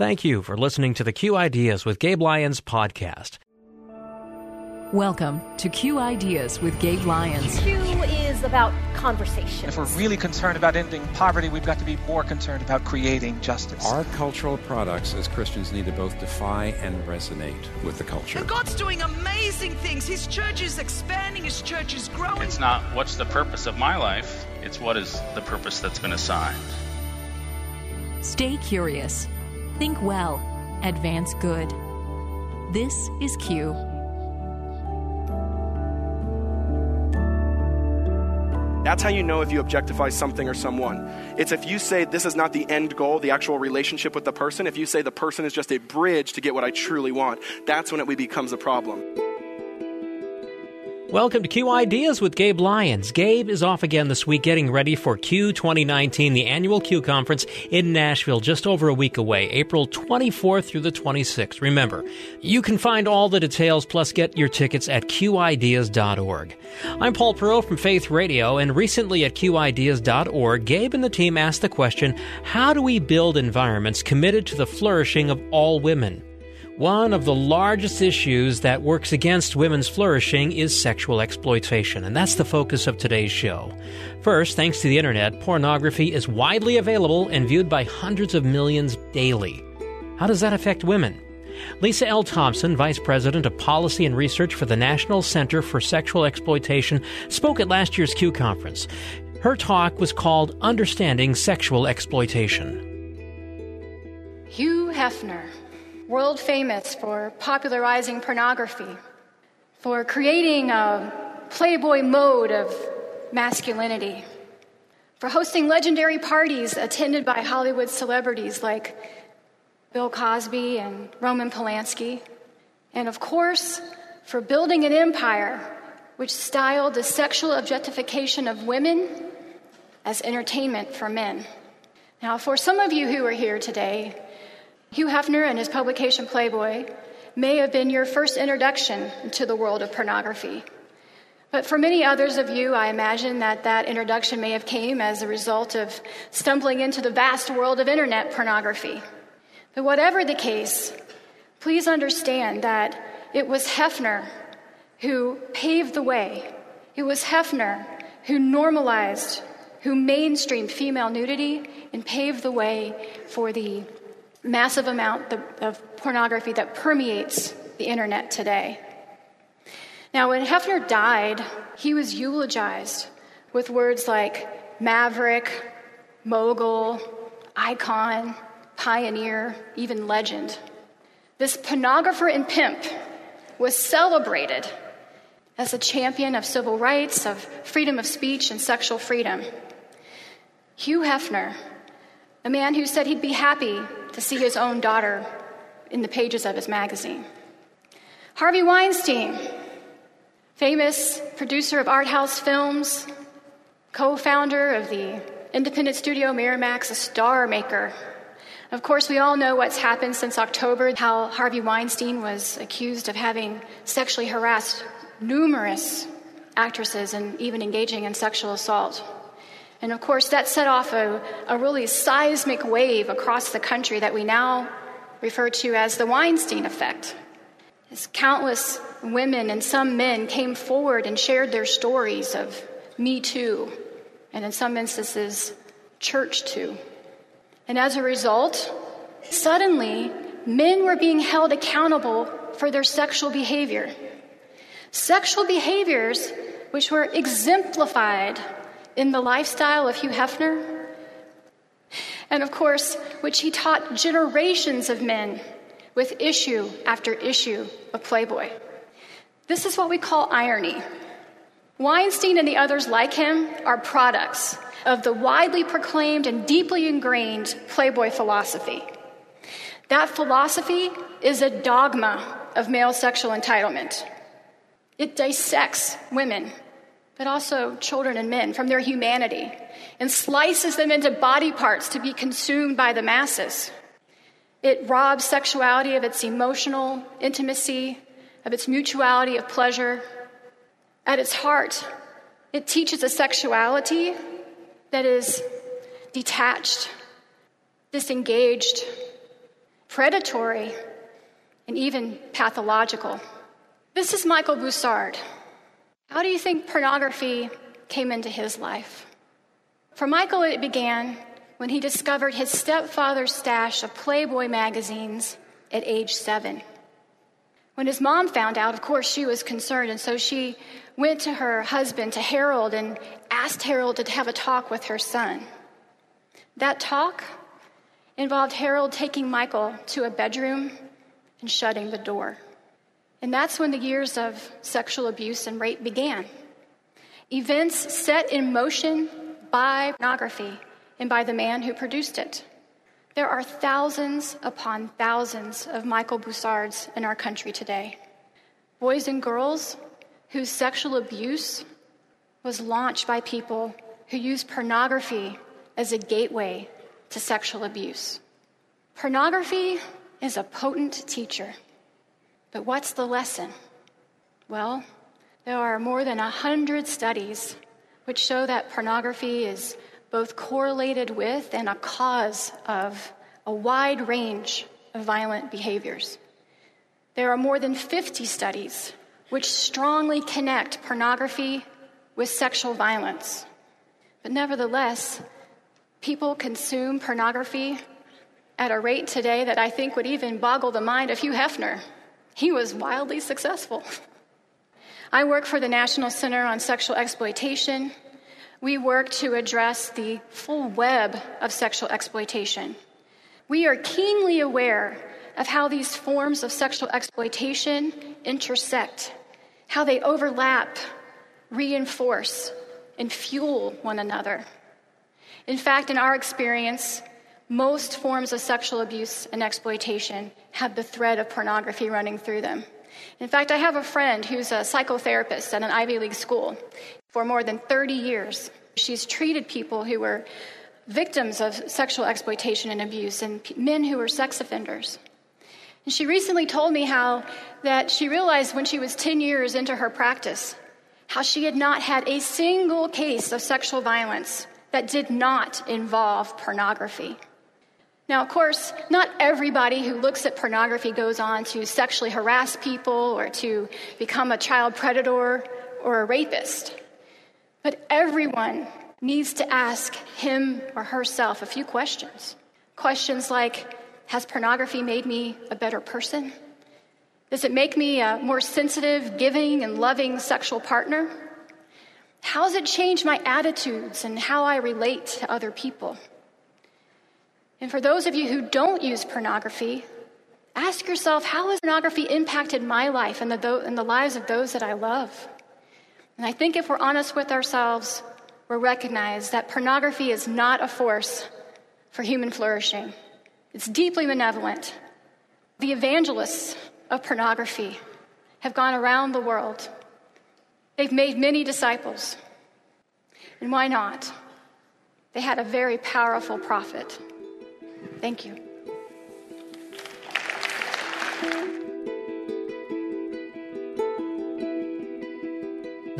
Thank you for listening to the Q Ideas with Gabe Lyons podcast. Welcome to Q Ideas with Gabe Lyons. Q is about conversation. If we're really concerned about ending poverty, we've got to be more concerned about creating justice. Our cultural products as Christians need to both defy and resonate with the culture. And God's doing amazing things. His church is expanding, His church is growing. It's not what's the purpose of my life, it's what is the purpose that's been assigned. Stay curious, think well, advance good. This is Q. That's how you know if you objectify something or someone. It's if you say this is not the end goal, the actual relationship with the person, if you say the person is just a bridge to get what I truly want, that's when it becomes a problem. Welcome to Q Ideas with Gabe Lyons. Gabe is off again this week getting ready for Q 2019, the annual Q conference in Nashville, just over a week away, April 24th through the 26th. Remember, you can find all the details plus get your tickets at qideas.org. I'm Paul Perot from Faith Radio, and recently at qideas.org, Gabe and the team asked the question How do we build environments committed to the flourishing of all women? One of the largest issues that works against women's flourishing is sexual exploitation, and that's the focus of today's show. First, thanks to the internet, pornography is widely available and viewed by hundreds of millions daily. How does that affect women? Lisa L. Thompson, Vice President of Policy and Research for the National Center for Sexual Exploitation, spoke at last year's Q conference. Her talk was called Understanding Sexual Exploitation. Hugh Hefner world famous for popularizing pornography, for creating a playboy mode of masculinity, for hosting legendary parties attended by Hollywood celebrities like Bill Cosby and Roman Polanski, and of course, for building an empire which styled the sexual objectification of women as entertainment for men. Now, for some of you who are here today, Hugh Hefner and his publication Playboy may have been your first introduction to the world of pornography. But for many others of you, I imagine that that introduction may have came as a result of stumbling into the vast world of internet pornography. But whatever the case, please understand that it was Hefner who paved the way. It was Hefner who normalized, who mainstreamed female nudity and paved the way for the massive amount of pornography that permeates the internet today. Now, when Hefner died, he was eulogized with words like maverick, mogul, icon, pioneer, even legend. This pornographer and pimp was celebrated as a champion of civil rights, of freedom of speech, and sexual freedom. Hugh Hefner, a man who said he'd be happy to see his own daughter in the pages of his magazine. Harvey Weinstein, famous producer of art house films, co founder of the independent studio Miramax, a star maker. Of course, we all know what's happened since October, how Harvey Weinstein was accused of having sexually harassed numerous actresses and even engaging in sexual assault. And of course, that set off a, a really seismic wave across the country that we now refer to as the Weinstein effect. As countless women and some men came forward and shared their stories of Me Too, and in some instances, Church Too. And as a result, suddenly, men were being held accountable for their sexual behavior. Sexual behaviors which were exemplified in the lifestyle of Hugh Hefner, and of course, which he taught generations of men with issue after issue of Playboy. This is what we call irony. Weinstein and the others like him are products of the widely proclaimed and deeply ingrained Playboy philosophy. That philosophy is a dogma of male sexual entitlement. It dissects women but also children and men from their humanity, and slices them into body parts to be consumed by the masses. It robs sexuality of its emotional intimacy, of its mutuality of pleasure. At its heart, it teaches a sexuality that is detached, disengaged, predatory, and even pathological. This is Michael Boussard. How do you think pornography came into his life? For Michael, it began when he discovered his stepfather's stash of Playboy magazines at age seven. When his mom found out, of course, she was concerned, and so she went to her husband, to Harold, and asked Harold to have a talk with her son. That talk involved Harold taking Michael to a bedroom and shutting the door. And that's when the years of sexual abuse and rape began. Events set in motion by pornography and by the man who produced it. There are thousands upon thousands of Michael Boussards in our country today. Boys and girls whose sexual abuse was launched by people who use pornography as a gateway to sexual abuse. Pornography is a potent teacher. But what's the lesson? Well, there are more than a hundred studies which show that pornography is both correlated with and a cause of a wide range of violent behaviors. There are more than 50 studies which strongly connect pornography with sexual violence. But nevertheless, people consume pornography at a rate today that I think would even boggle the mind of Hugh Hefner. He was wildly successful. I work for the National Center on Sexual Exploitation. We work to address the full web of sexual exploitation. We are keenly aware of how these forms of sexual exploitation intersect, how they overlap, reinforce, and fuel one another. In fact, in our experience, most forms of sexual abuse and exploitation have the thread of pornography running through them. In fact, I have a friend who's a psychotherapist at an Ivy League school for more than 30 years. She's treated people who were victims of sexual exploitation and abuse and men who were sex offenders. And she recently told me how that she realized when she was 10 years into her practice how she had not had a single case of sexual violence that did not involve pornography. Now, of course, not everybody who looks at pornography goes on to sexually harass people or to become a child predator or a rapist. But everyone needs to ask him or herself a few questions. Questions like Has pornography made me a better person? Does it make me a more sensitive, giving, and loving sexual partner? How has it changed my attitudes and how I relate to other people? And for those of you who don't use pornography, ask yourself how has pornography impacted my life and the, and the lives of those that I love? And I think if we're honest with ourselves, we'll recognize that pornography is not a force for human flourishing. It's deeply malevolent. The evangelists of pornography have gone around the world. They've made many disciples. And why not? They had a very powerful prophet. Thank you.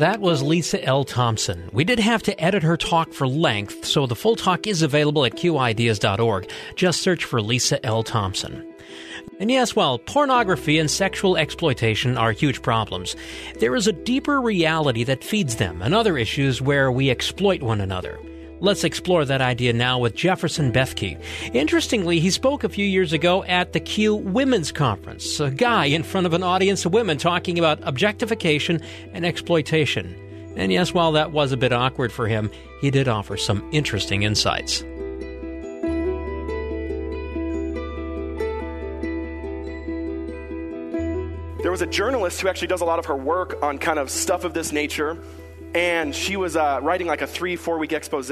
That was Lisa L. Thompson. We did have to edit her talk for length, so the full talk is available at qideas.org. Just search for Lisa L. Thompson. And yes, while pornography and sexual exploitation are huge problems, there is a deeper reality that feeds them and other issues where we exploit one another. Let's explore that idea now with Jefferson Bethke. Interestingly, he spoke a few years ago at the Q Women's Conference, a guy in front of an audience of women talking about objectification and exploitation. And yes, while that was a bit awkward for him, he did offer some interesting insights. There was a journalist who actually does a lot of her work on kind of stuff of this nature and she was uh, writing like a three, four week expose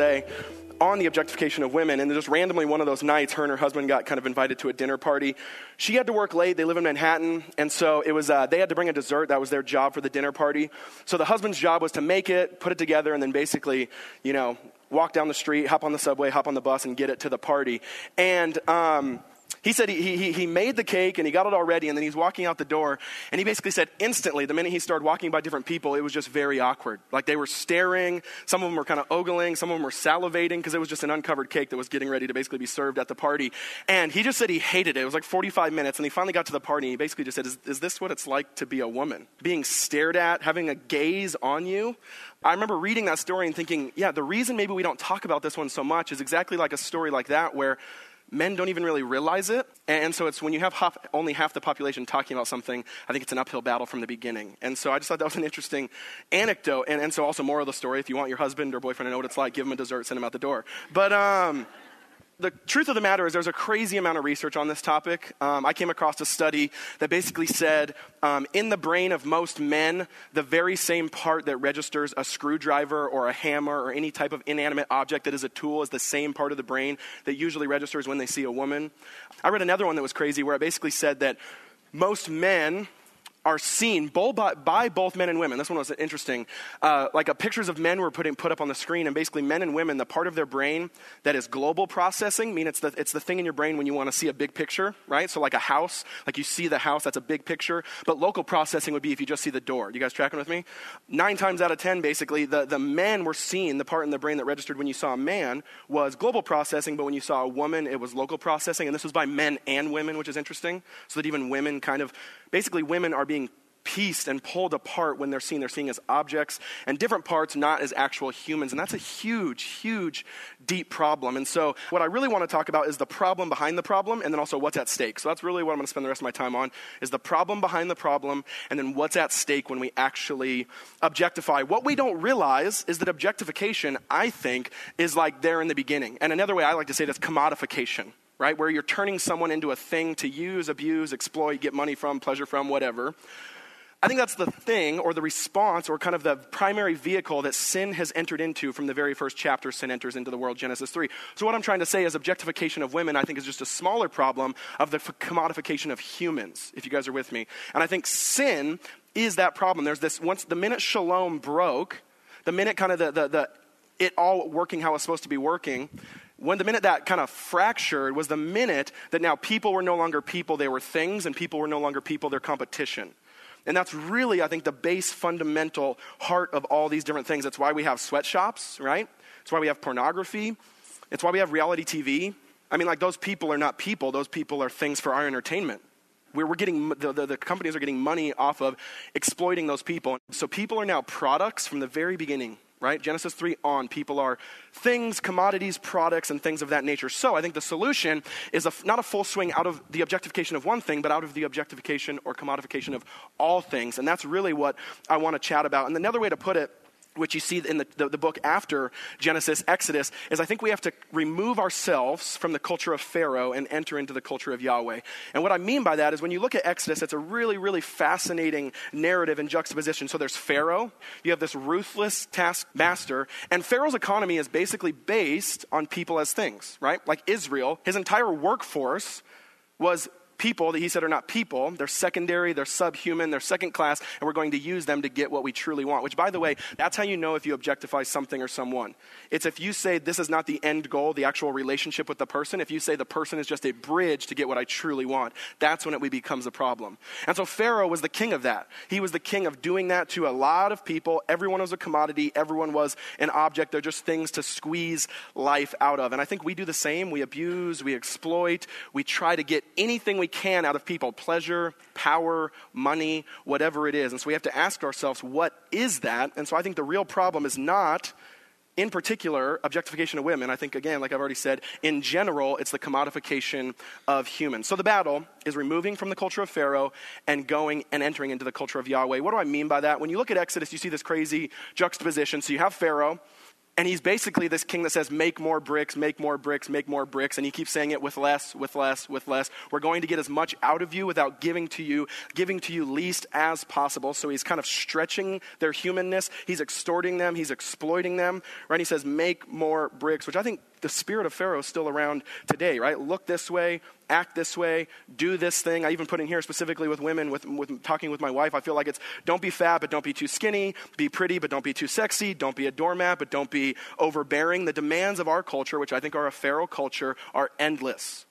on the objectification of women. And just randomly, one of those nights, her and her husband got kind of invited to a dinner party. She had to work late. They live in Manhattan. And so it was, uh, they had to bring a dessert. That was their job for the dinner party. So the husband's job was to make it, put it together, and then basically, you know, walk down the street, hop on the subway, hop on the bus, and get it to the party. And, um, He said he, he, he made the cake and he got it all ready, and then he's walking out the door. And he basically said instantly, the minute he started walking by different people, it was just very awkward. Like they were staring, some of them were kind of ogling, some of them were salivating because it was just an uncovered cake that was getting ready to basically be served at the party. And he just said he hated it. It was like 45 minutes, and he finally got to the party, and he basically just said, Is, is this what it's like to be a woman? Being stared at, having a gaze on you? I remember reading that story and thinking, yeah, the reason maybe we don't talk about this one so much is exactly like a story like that where men don't even really realize it. And so it's when you have half, only half the population talking about something, I think it's an uphill battle from the beginning. And so I just thought that was an interesting anecdote. And, and so also moral of the story, if you want your husband or boyfriend to know what it's like, give him a dessert, send him out the door. But, um, the truth of the matter is, there's a crazy amount of research on this topic. Um, I came across a study that basically said um, in the brain of most men, the very same part that registers a screwdriver or a hammer or any type of inanimate object that is a tool is the same part of the brain that usually registers when they see a woman. I read another one that was crazy where it basically said that most men are seen by, both men and women. This one was interesting. Uh, like pictures of men were putting, put up on the screen, and basically men and women, the part of their brain that is global processing, mean it's the, it's the thing in your brain when you want to see a big picture, right? So like a house, like you see the house, that's a big picture. But local processing would be if you just see the door. You guys tracking with me? Nine times out of ten, basically, the, the men were seen, the part in the brain that registered when you saw a man was global processing, but when you saw a woman, it was local processing. And this was by men and women, which is interesting. So that even women kind of, basically women are being pieced and pulled apart when they're seen. They're seen as objects and different parts, not as actual humans. And that's a huge, huge, deep problem. And so, what I really want to talk about is the problem behind the problem and then also what's at stake. So, that's really what I'm going to spend the rest of my time on is the problem behind the problem and then what's at stake when we actually objectify. What we don't realize is that objectification, I think, is like there in the beginning. And another way I like to say it is commodification right? Where you're turning someone into a thing to use, abuse, exploit, get money from, pleasure from, whatever. I think that's the thing or the response or kind of the primary vehicle that sin has entered into from the very first chapter sin enters into the world, Genesis 3. So, what I'm trying to say is objectification of women, I think, is just a smaller problem of the commodification of humans, if you guys are with me. And I think sin is that problem. There's this, once the minute shalom broke, the minute kind of the, the, the it all working how it's supposed to be working, when the minute that kind of fractured was the minute that now people were no longer people, they were things, and people were no longer people, they're competition. And that's really, I think, the base fundamental heart of all these different things. That's why we have sweatshops, right? It's why we have pornography. It's why we have reality TV. I mean, like, those people are not people, those people are things for our entertainment. We're, we're getting, the, the, the companies are getting money off of exploiting those people. So people are now products from the very beginning right? Genesis 3 on, people are things, commodities, products, and things of that nature. So I think the solution is a, not a full swing out of the objectification of one thing, but out of the objectification or commodification of all things. And that's really what I want to chat about. And another way to put it which you see in the, the, the, book after Genesis, Exodus, is I think we have to remove ourselves from the culture of Pharaoh and enter into the culture of Yahweh. And what I mean by that is when you look at Exodus, it's a really, really fascinating narrative and juxtaposition. So there's Pharaoh, you have this ruthless taskmaster, and Pharaoh's economy is basically based on people as things, right? Like Israel, his entire workforce was people that he said are not people. They're secondary, they're subhuman, they're second class, and we're going to use them to get what we truly want. Which, by the way, that's how you know if you objectify something or someone. It's if you say this is not the end goal, the actual relationship with the person. If you say the person is just a bridge to get what I truly want, that's when it becomes a problem. And so Pharaoh was the king of that. He was the king of doing that to a lot of people. Everyone was a commodity, everyone was an object. They're just things to squeeze life out of. And I think we do the same. We abuse, we exploit, we try to get anything we can out of people pleasure, power, money, whatever it is. And so we have to ask ourselves, what is that? And so I think the real problem is not in particular, objectification of women. I think, again, like I've already said, in general, it's the commodification of humans. So the battle is removing from the culture of Pharaoh and going and entering into the culture of Yahweh. What do I mean by that? When you look at Exodus, you see this crazy juxtaposition. So you have Pharaoh, and he's basically this king that says, make more bricks, make more bricks, make more bricks. And he keeps saying it with less, with less, with less. We're going to get as much out of you without giving to you, giving to you least as possible. So he's kind of stretching their humanness. He's extorting them. He's exploiting them. Right? He says, make more bricks, which I think the spirit of Pharaoh is still around today, right? Look this way, act this way, do this thing. I even put in here specifically with women, with, with talking with my wife, I feel like it's don't be fat, but don't be too skinny, be pretty, but don't be too sexy, don't be a doormat, but don't be overbearing. The demands of our culture, which I think are a Pharaoh culture, are endless.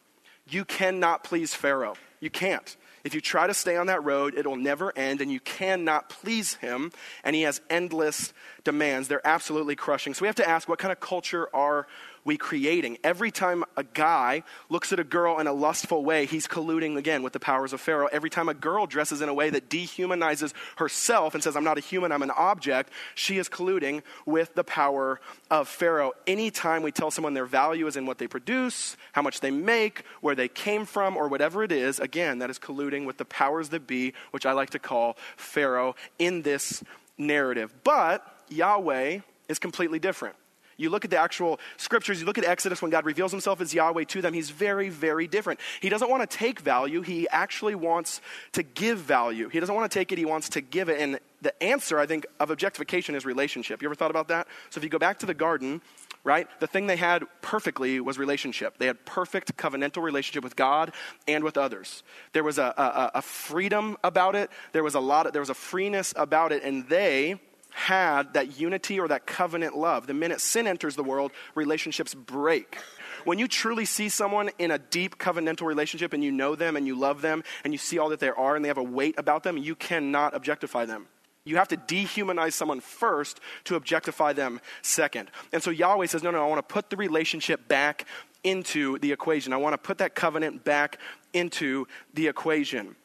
You cannot please Pharaoh. You can't. If you try to stay on that road, it'll never end, and you cannot please him. And he has endless demands. They're absolutely crushing. So we have to ask what kind of culture are we creating? Every time a guy looks at a girl in a lustful way, he's colluding again with the powers of Pharaoh. Every time a girl dresses in a way that dehumanizes herself and says, I'm not a human, I'm an object, she is colluding with the power of Pharaoh. Anytime we tell someone their value is in what they produce, how much they make, where they came from, or whatever it is, again, that is colluding with the powers that be, which I like to call Pharaoh in this narrative. But Yahweh is completely different. You look at the actual scriptures, you look at Exodus when God reveals himself as Yahweh to them, he's very, very different. He doesn't want to take value, he actually wants to give value. He doesn't want to take it, he wants to give it. And the answer, I think, of objectification is relationship. You ever thought about that? So if you go back to the garden, right, the thing they had perfectly was relationship. They had perfect covenantal relationship with God and with others. There was a, a, a freedom about it, there was a lot of, there was a freeness about it, and they had that unity or that covenant love. The minute sin enters the world, relationships break. When you truly see someone in a deep covenantal relationship and you know them and you love them and you see all that they are and they have a weight about them, you cannot objectify them. You have to dehumanize someone first to objectify them second. And so Yahweh says, No, no, I want to put the relationship back into the equation. I want to put that covenant back into the equation.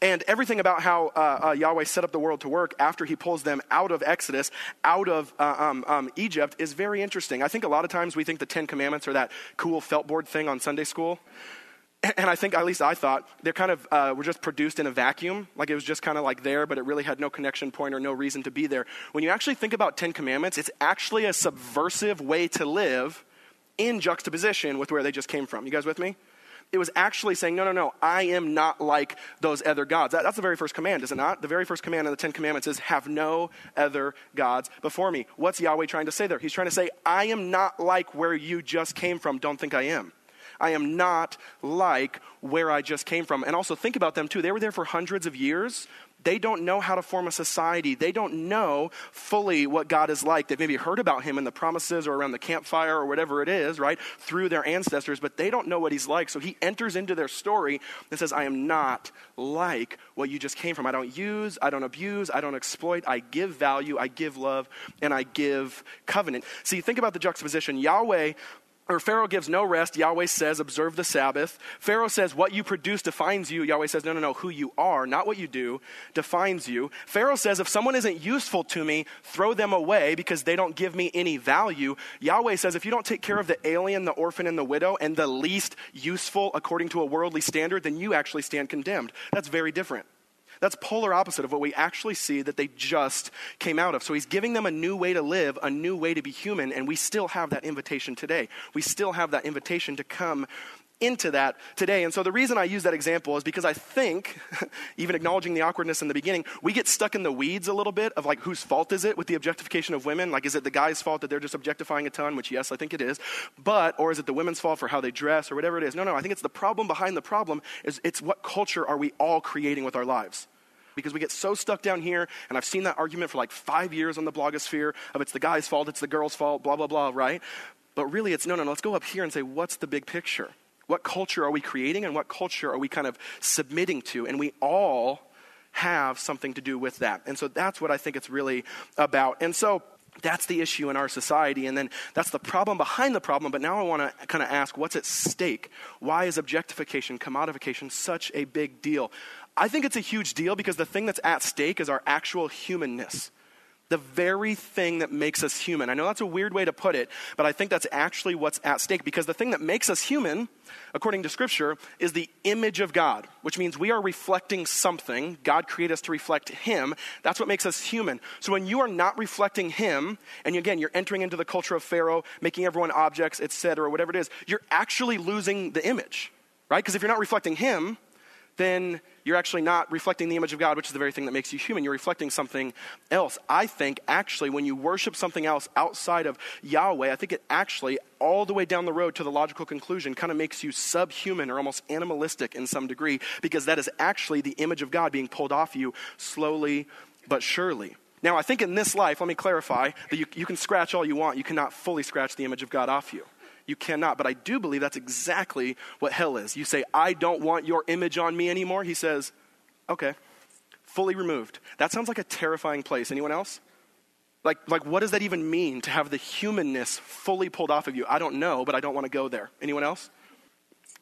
And everything about how uh, uh, Yahweh set up the world to work after he pulls them out of Exodus, out of uh, um, um, Egypt, is very interesting. I think a lot of times we think the Ten Commandments are that cool felt board thing on Sunday school. And I think, at least I thought, they're kind of uh, were just produced in a vacuum. Like it was just kind of like there, but it really had no connection point or no reason to be there. When you actually think about Ten Commandments, it's actually a subversive way to live in juxtaposition with where they just came from. You guys with me? It was actually saying, no, no, no, I am not like those other gods. That, that's the very first command, is it not? The very first command in the Ten Commandments is, have no other gods before me. What's Yahweh trying to say there? He's trying to say, I am not like where you just came from. Don't think I am. I am not like where I just came from. And also think about them too. They were there for hundreds of years. They don't know how to form a society. They don't know fully what God is like. They've maybe heard about him in the promises or around the campfire or whatever it is, right? Through their ancestors, but they don't know what he's like. So he enters into their story and says, I am not like what you just came from. I don't use, I don't abuse, I don't exploit. I give value, I give love, and I give covenant. See, think about the juxtaposition. Yahweh or Pharaoh gives no rest. Yahweh says, observe the Sabbath. Pharaoh says, what you produce defines you. Yahweh says, no, no, no, who you are, not what you do, defines you. Pharaoh says, if someone isn't useful to me, throw them away because they don't give me any value. Yahweh says, if you don't take care of the alien, the orphan, and the widow, and the least useful according to a worldly standard, then you actually stand condemned. That's very different. That's polar opposite of what we actually see that they just came out of. So he's giving them a new way to live, a new way to be human, and we still have that invitation today. We still have that invitation to come into that today. And so the reason I use that example is because I think, even acknowledging the awkwardness in the beginning, we get stuck in the weeds a little bit of like whose fault is it with the objectification of women? Like, is it the guy's fault that they're just objectifying a ton? Which, yes, I think it is. But, or is it the women's fault for how they dress or whatever it is? No, no, I think it's the problem behind the problem is it's what culture are we all creating with our lives? because we get so stuck down here, and I've seen that argument for like five years on the blogosphere of it's the guy's fault, it's the girl's fault, blah, blah, blah, right? But really, it's no, no, no, let's go up here and say, what's the big picture? What culture are we creating and what culture are we kind of submitting to? And we all have something to do with that. And so that's what I think it's really about. And so that's the issue in our society. And then that's the problem behind the problem. But now I want to kind of ask what's at stake? Why is objectification, commodification such a big deal? I think it's a huge deal because the thing that's at stake is our actual humanness the very thing that makes us human. I know that's a weird way to put it, but I think that's actually what's at stake because the thing that makes us human, according to Scripture, is the image of God, which means we are reflecting something. God created us to reflect Him. That's what makes us human. So when you are not reflecting Him, and again, you're entering into the culture of Pharaoh, making everyone objects, etc., whatever it is, you're actually losing the image, right? Because if you're not reflecting Him, then you're actually not reflecting the image of God, which is the very thing that makes you human. You're reflecting something else. I think actually, when you worship something else outside of Yahweh, I think it actually, all the way down the road to the logical conclusion, kind of makes you subhuman or almost animalistic in some degree, because that is actually the image of God being pulled off you slowly but surely. Now, I think in this life, let me clarify that you, you can scratch all you want, you cannot fully scratch the image of God off you. You cannot. But I do believe that's exactly what hell is. You say, I don't want your image on me anymore. He says, okay, fully removed. That sounds like a terrifying place. Anyone else? Like, like, what does that even mean to have the humanness fully pulled off of you? I don't know, but I don't want to go there. Anyone else?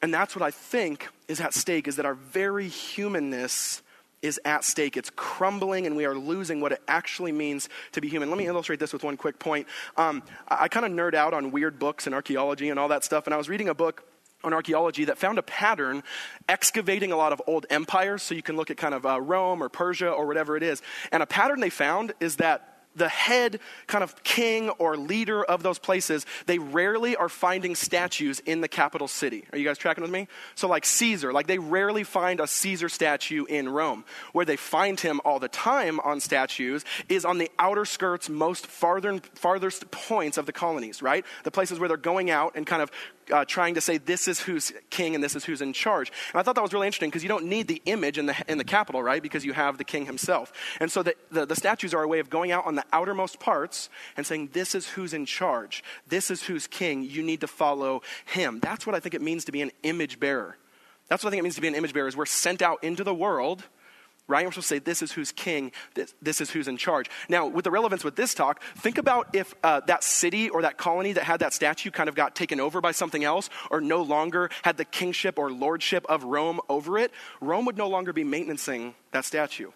And that's what I think is at stake is that our very humanness is at stake. It's crumbling, and we are losing what it actually means to be human. Let me illustrate this with one quick point. Um, I, I kind of nerd out on weird books and archaeology and all that stuff, and I was reading a book on archaeology that found a pattern excavating a lot of old empires. So you can look at kind of uh, Rome or Persia or whatever it is. And a pattern they found is that the head kind of king or leader of those places, they rarely are finding statues in the capital city. Are you guys tracking with me? So, like Caesar, like they rarely find a Caesar statue in Rome. Where they find him all the time on statues is on the outer skirts, most farther, farthest points of the colonies, right? The places where they're going out and kind of uh, trying to say this is who's king and this is who's in charge. And I thought that was really interesting because you don't need the image in the, in the capital, right? Because you have the king himself. And so the, the, the statues are a way of going out on the outermost parts and saying, this is who's in charge. This is who's king. You need to follow him. That's what I think it means to be an image bearer. That's what I think it means to be an image bearer is we're sent out into the world right? We're supposed to say, this is who's king, this, this is who's in charge. Now, with the relevance with this talk, think about if uh, that city or that colony that had that statue kind of got taken over by something else or no longer had the kingship or lordship of Rome over it. Rome would no longer be maintaining that statue.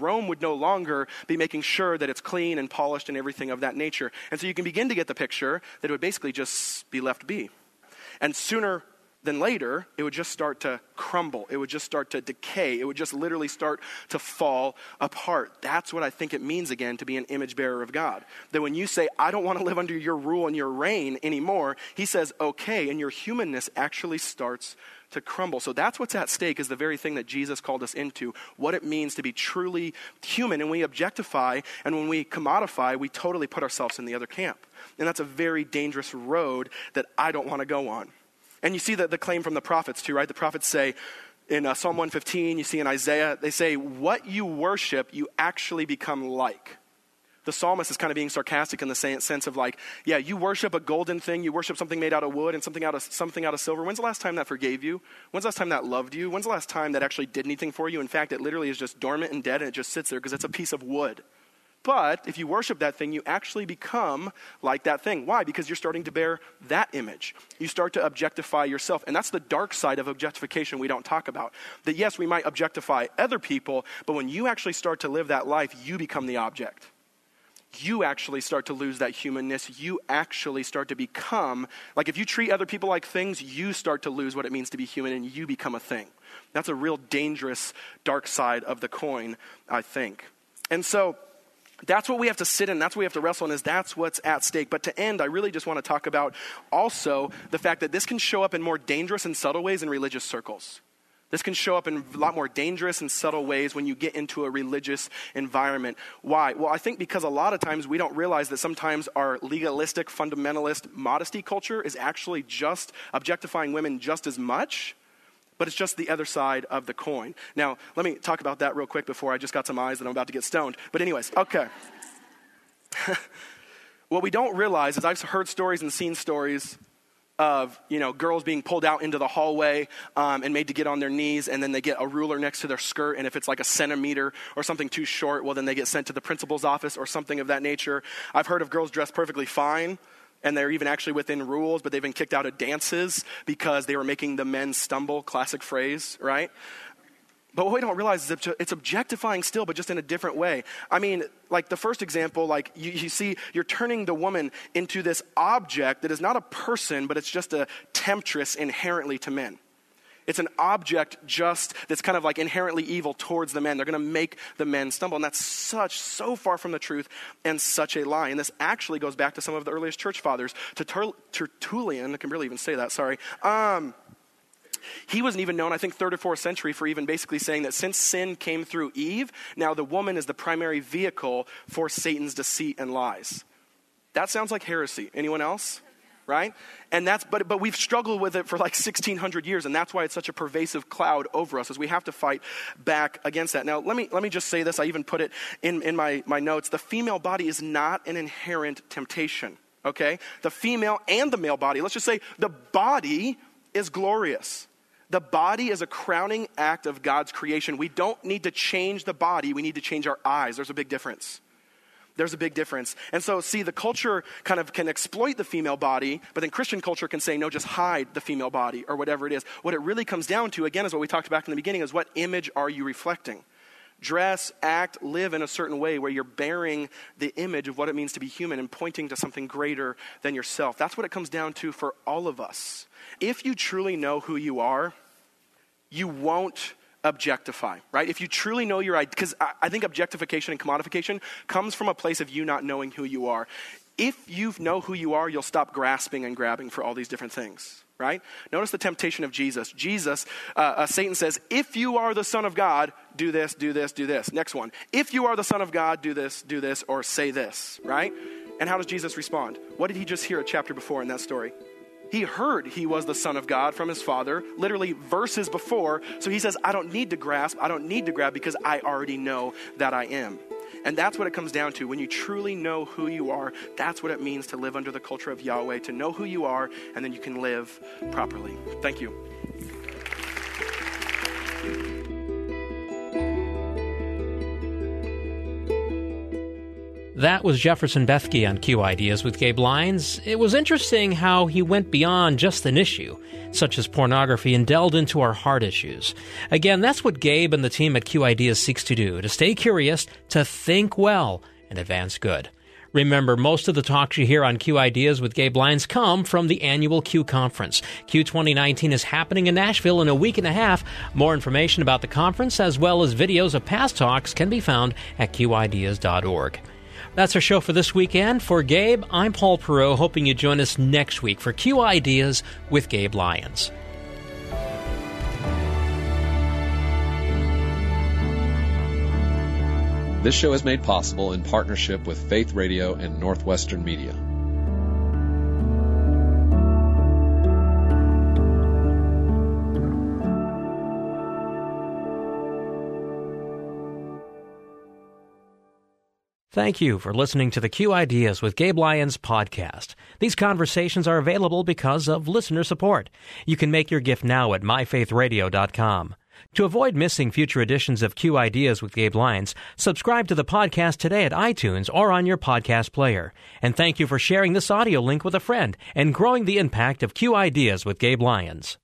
Rome would no longer be making sure that it's clean and polished and everything of that nature. And so you can begin to get the picture that it would basically just be left be. And sooner then later, it would just start to crumble. It would just start to decay. It would just literally start to fall apart. That's what I think it means again to be an image bearer of God. That when you say, I don't want to live under your rule and your reign anymore, he says, okay, and your humanness actually starts to crumble. So that's what's at stake is the very thing that Jesus called us into, what it means to be truly human. And we objectify and when we commodify, we totally put ourselves in the other camp. And that's a very dangerous road that I don't want to go on. And you see the, the claim from the prophets too, right? The prophets say in uh, Psalm 115, you see in Isaiah, they say, What you worship, you actually become like. The psalmist is kind of being sarcastic in the sense of like, yeah, you worship a golden thing, you worship something made out of wood and something out of something out of silver. When's the last time that forgave you? When's the last time that loved you? When's the last time that actually did anything for you? In fact, it literally is just dormant and dead and it just sits there because it's a piece of wood. But if you worship that thing, you actually become like that thing. Why? Because you're starting to bear that image. You start to objectify yourself. And that's the dark side of objectification we don't talk about. That yes, we might objectify other people, but when you actually start to live that life, you become the object. You actually start to lose that humanness. You actually start to become, like if you treat other people like things, you start to lose what it means to be human and you become a thing. That's a real dangerous dark side of the coin, I think. And so, that's what we have to sit in. That's what we have to wrestle in. Is that's what's at stake. But to end, I really just want to talk about also the fact that this can show up in more dangerous and subtle ways in religious circles. This can show up in a lot more dangerous and subtle ways when you get into a religious environment. Why? Well, I think because a lot of times we don't realize that sometimes our legalistic, fundamentalist modesty culture is actually just objectifying women just as much but it's just the other side of the coin. Now, let me talk about that real quick before I just got some eyes that I'm about to get stoned. But, anyways, okay. what we don't realize is I've heard stories and seen stories of you know girls being pulled out into the hallway um, and made to get on their knees and then they get a ruler next to their skirt and if it's like a centimeter or something too short well then they get sent to the principal's office or something of that nature i've heard of girls dressed perfectly fine and they're even actually within rules, but they've been kicked out of dances because they were making the men stumble. Classic phrase, right? But what we don't realize is it's objectifying still, but just in a different way. I mean, like the first example, like you, you, see, you're turning the woman into this object that is not a person, but it's just a temptress inherently to men. It's an object just that's kind of like inherently evil towards the men. They're going to make the men stumble. And that's such, so far from the truth and such a lie. And this actually goes back to some of the earliest church fathers. Tertullian, I can really even say that, sorry. Um, he wasn't even known, I think, third or fourth century, for even basically saying that since sin came through Eve, now the woman is the primary vehicle for Satan's deceit and lies. That sounds like heresy. Anyone else? Right? And that's, but, but we've struggled with it for like 1600 years, and that's why it's such a pervasive cloud over us, as we have to fight back against that. Now, let me, let me just say this. I even put it in, in my, my notes. The female body is not an inherent temptation. okay? The female and the male body. Let's just say the body is glorious. The body is a crowning act of God's creation. We don't need to change the body, we need to change our eyes. There's a big difference. There's a big difference. And so, see, the culture kind of can exploit the female body, but then Christian culture can say, no, just hide the female body or whatever it is. What it really comes down to, again, is what we talked about in the beginning, is what image are you reflecting? dress, act, live in a certain way where you're bearing the image of what it means to be human and pointing to something greater than yourself. That's what it comes down to for all of us. If you truly know who you are, you won't objectify, right? If you truly know your identity, because I, I think objectification and commodification comes from a place of you not knowing who you are. If you know who you are, you'll stop grasping and grabbing for all these different things right? Notice the temptation of Jesus. Jesus, uh, uh, Satan says, If you are the Son of God, do this, do this, do this. Next one. If you are the Son of God, do this, do this, or say this, right? And how does Jesus respond? What did he just hear a chapter before in that story? He heard he was the Son of God from his Father, literally verses before. So he says, I don't need to grasp, I don't need to grab because I already know that I am. And that's what it comes down to. When you truly know who you are, that's what it means to live under the culture of Yahweh, to know who you are, and then you can live properly. Thank you. That was Jefferson Bethke on Q Ideas with Gabe Lyons. It was interesting how he went beyond just an issue, such as pornography, and delved into our heart issues. Again, that's what Gabe and the team at Q Ideas seeks to do to stay curious, to think well, and advance good. Remember, most of the talks you hear on Q Ideas with Gabe Lyons come from the annual Q Conference. Q 2019 is happening in Nashville in a week and a half. More information about the conference, as well as videos of past talks, can be found at qideas.org. That's our show for this weekend. For Gabe, I'm Paul Perot, hoping you join us next week for Q Ideas with Gabe Lyons. This show is made possible in partnership with Faith Radio and Northwestern Media. Thank you for listening to the Q Ideas with Gabe Lyons podcast. These conversations are available because of listener support. You can make your gift now at myfaithradio.com. To avoid missing future editions of Q Ideas with Gabe Lyons, subscribe to the podcast today at iTunes or on your podcast player. And thank you for sharing this audio link with a friend and growing the impact of Q Ideas with Gabe Lyons.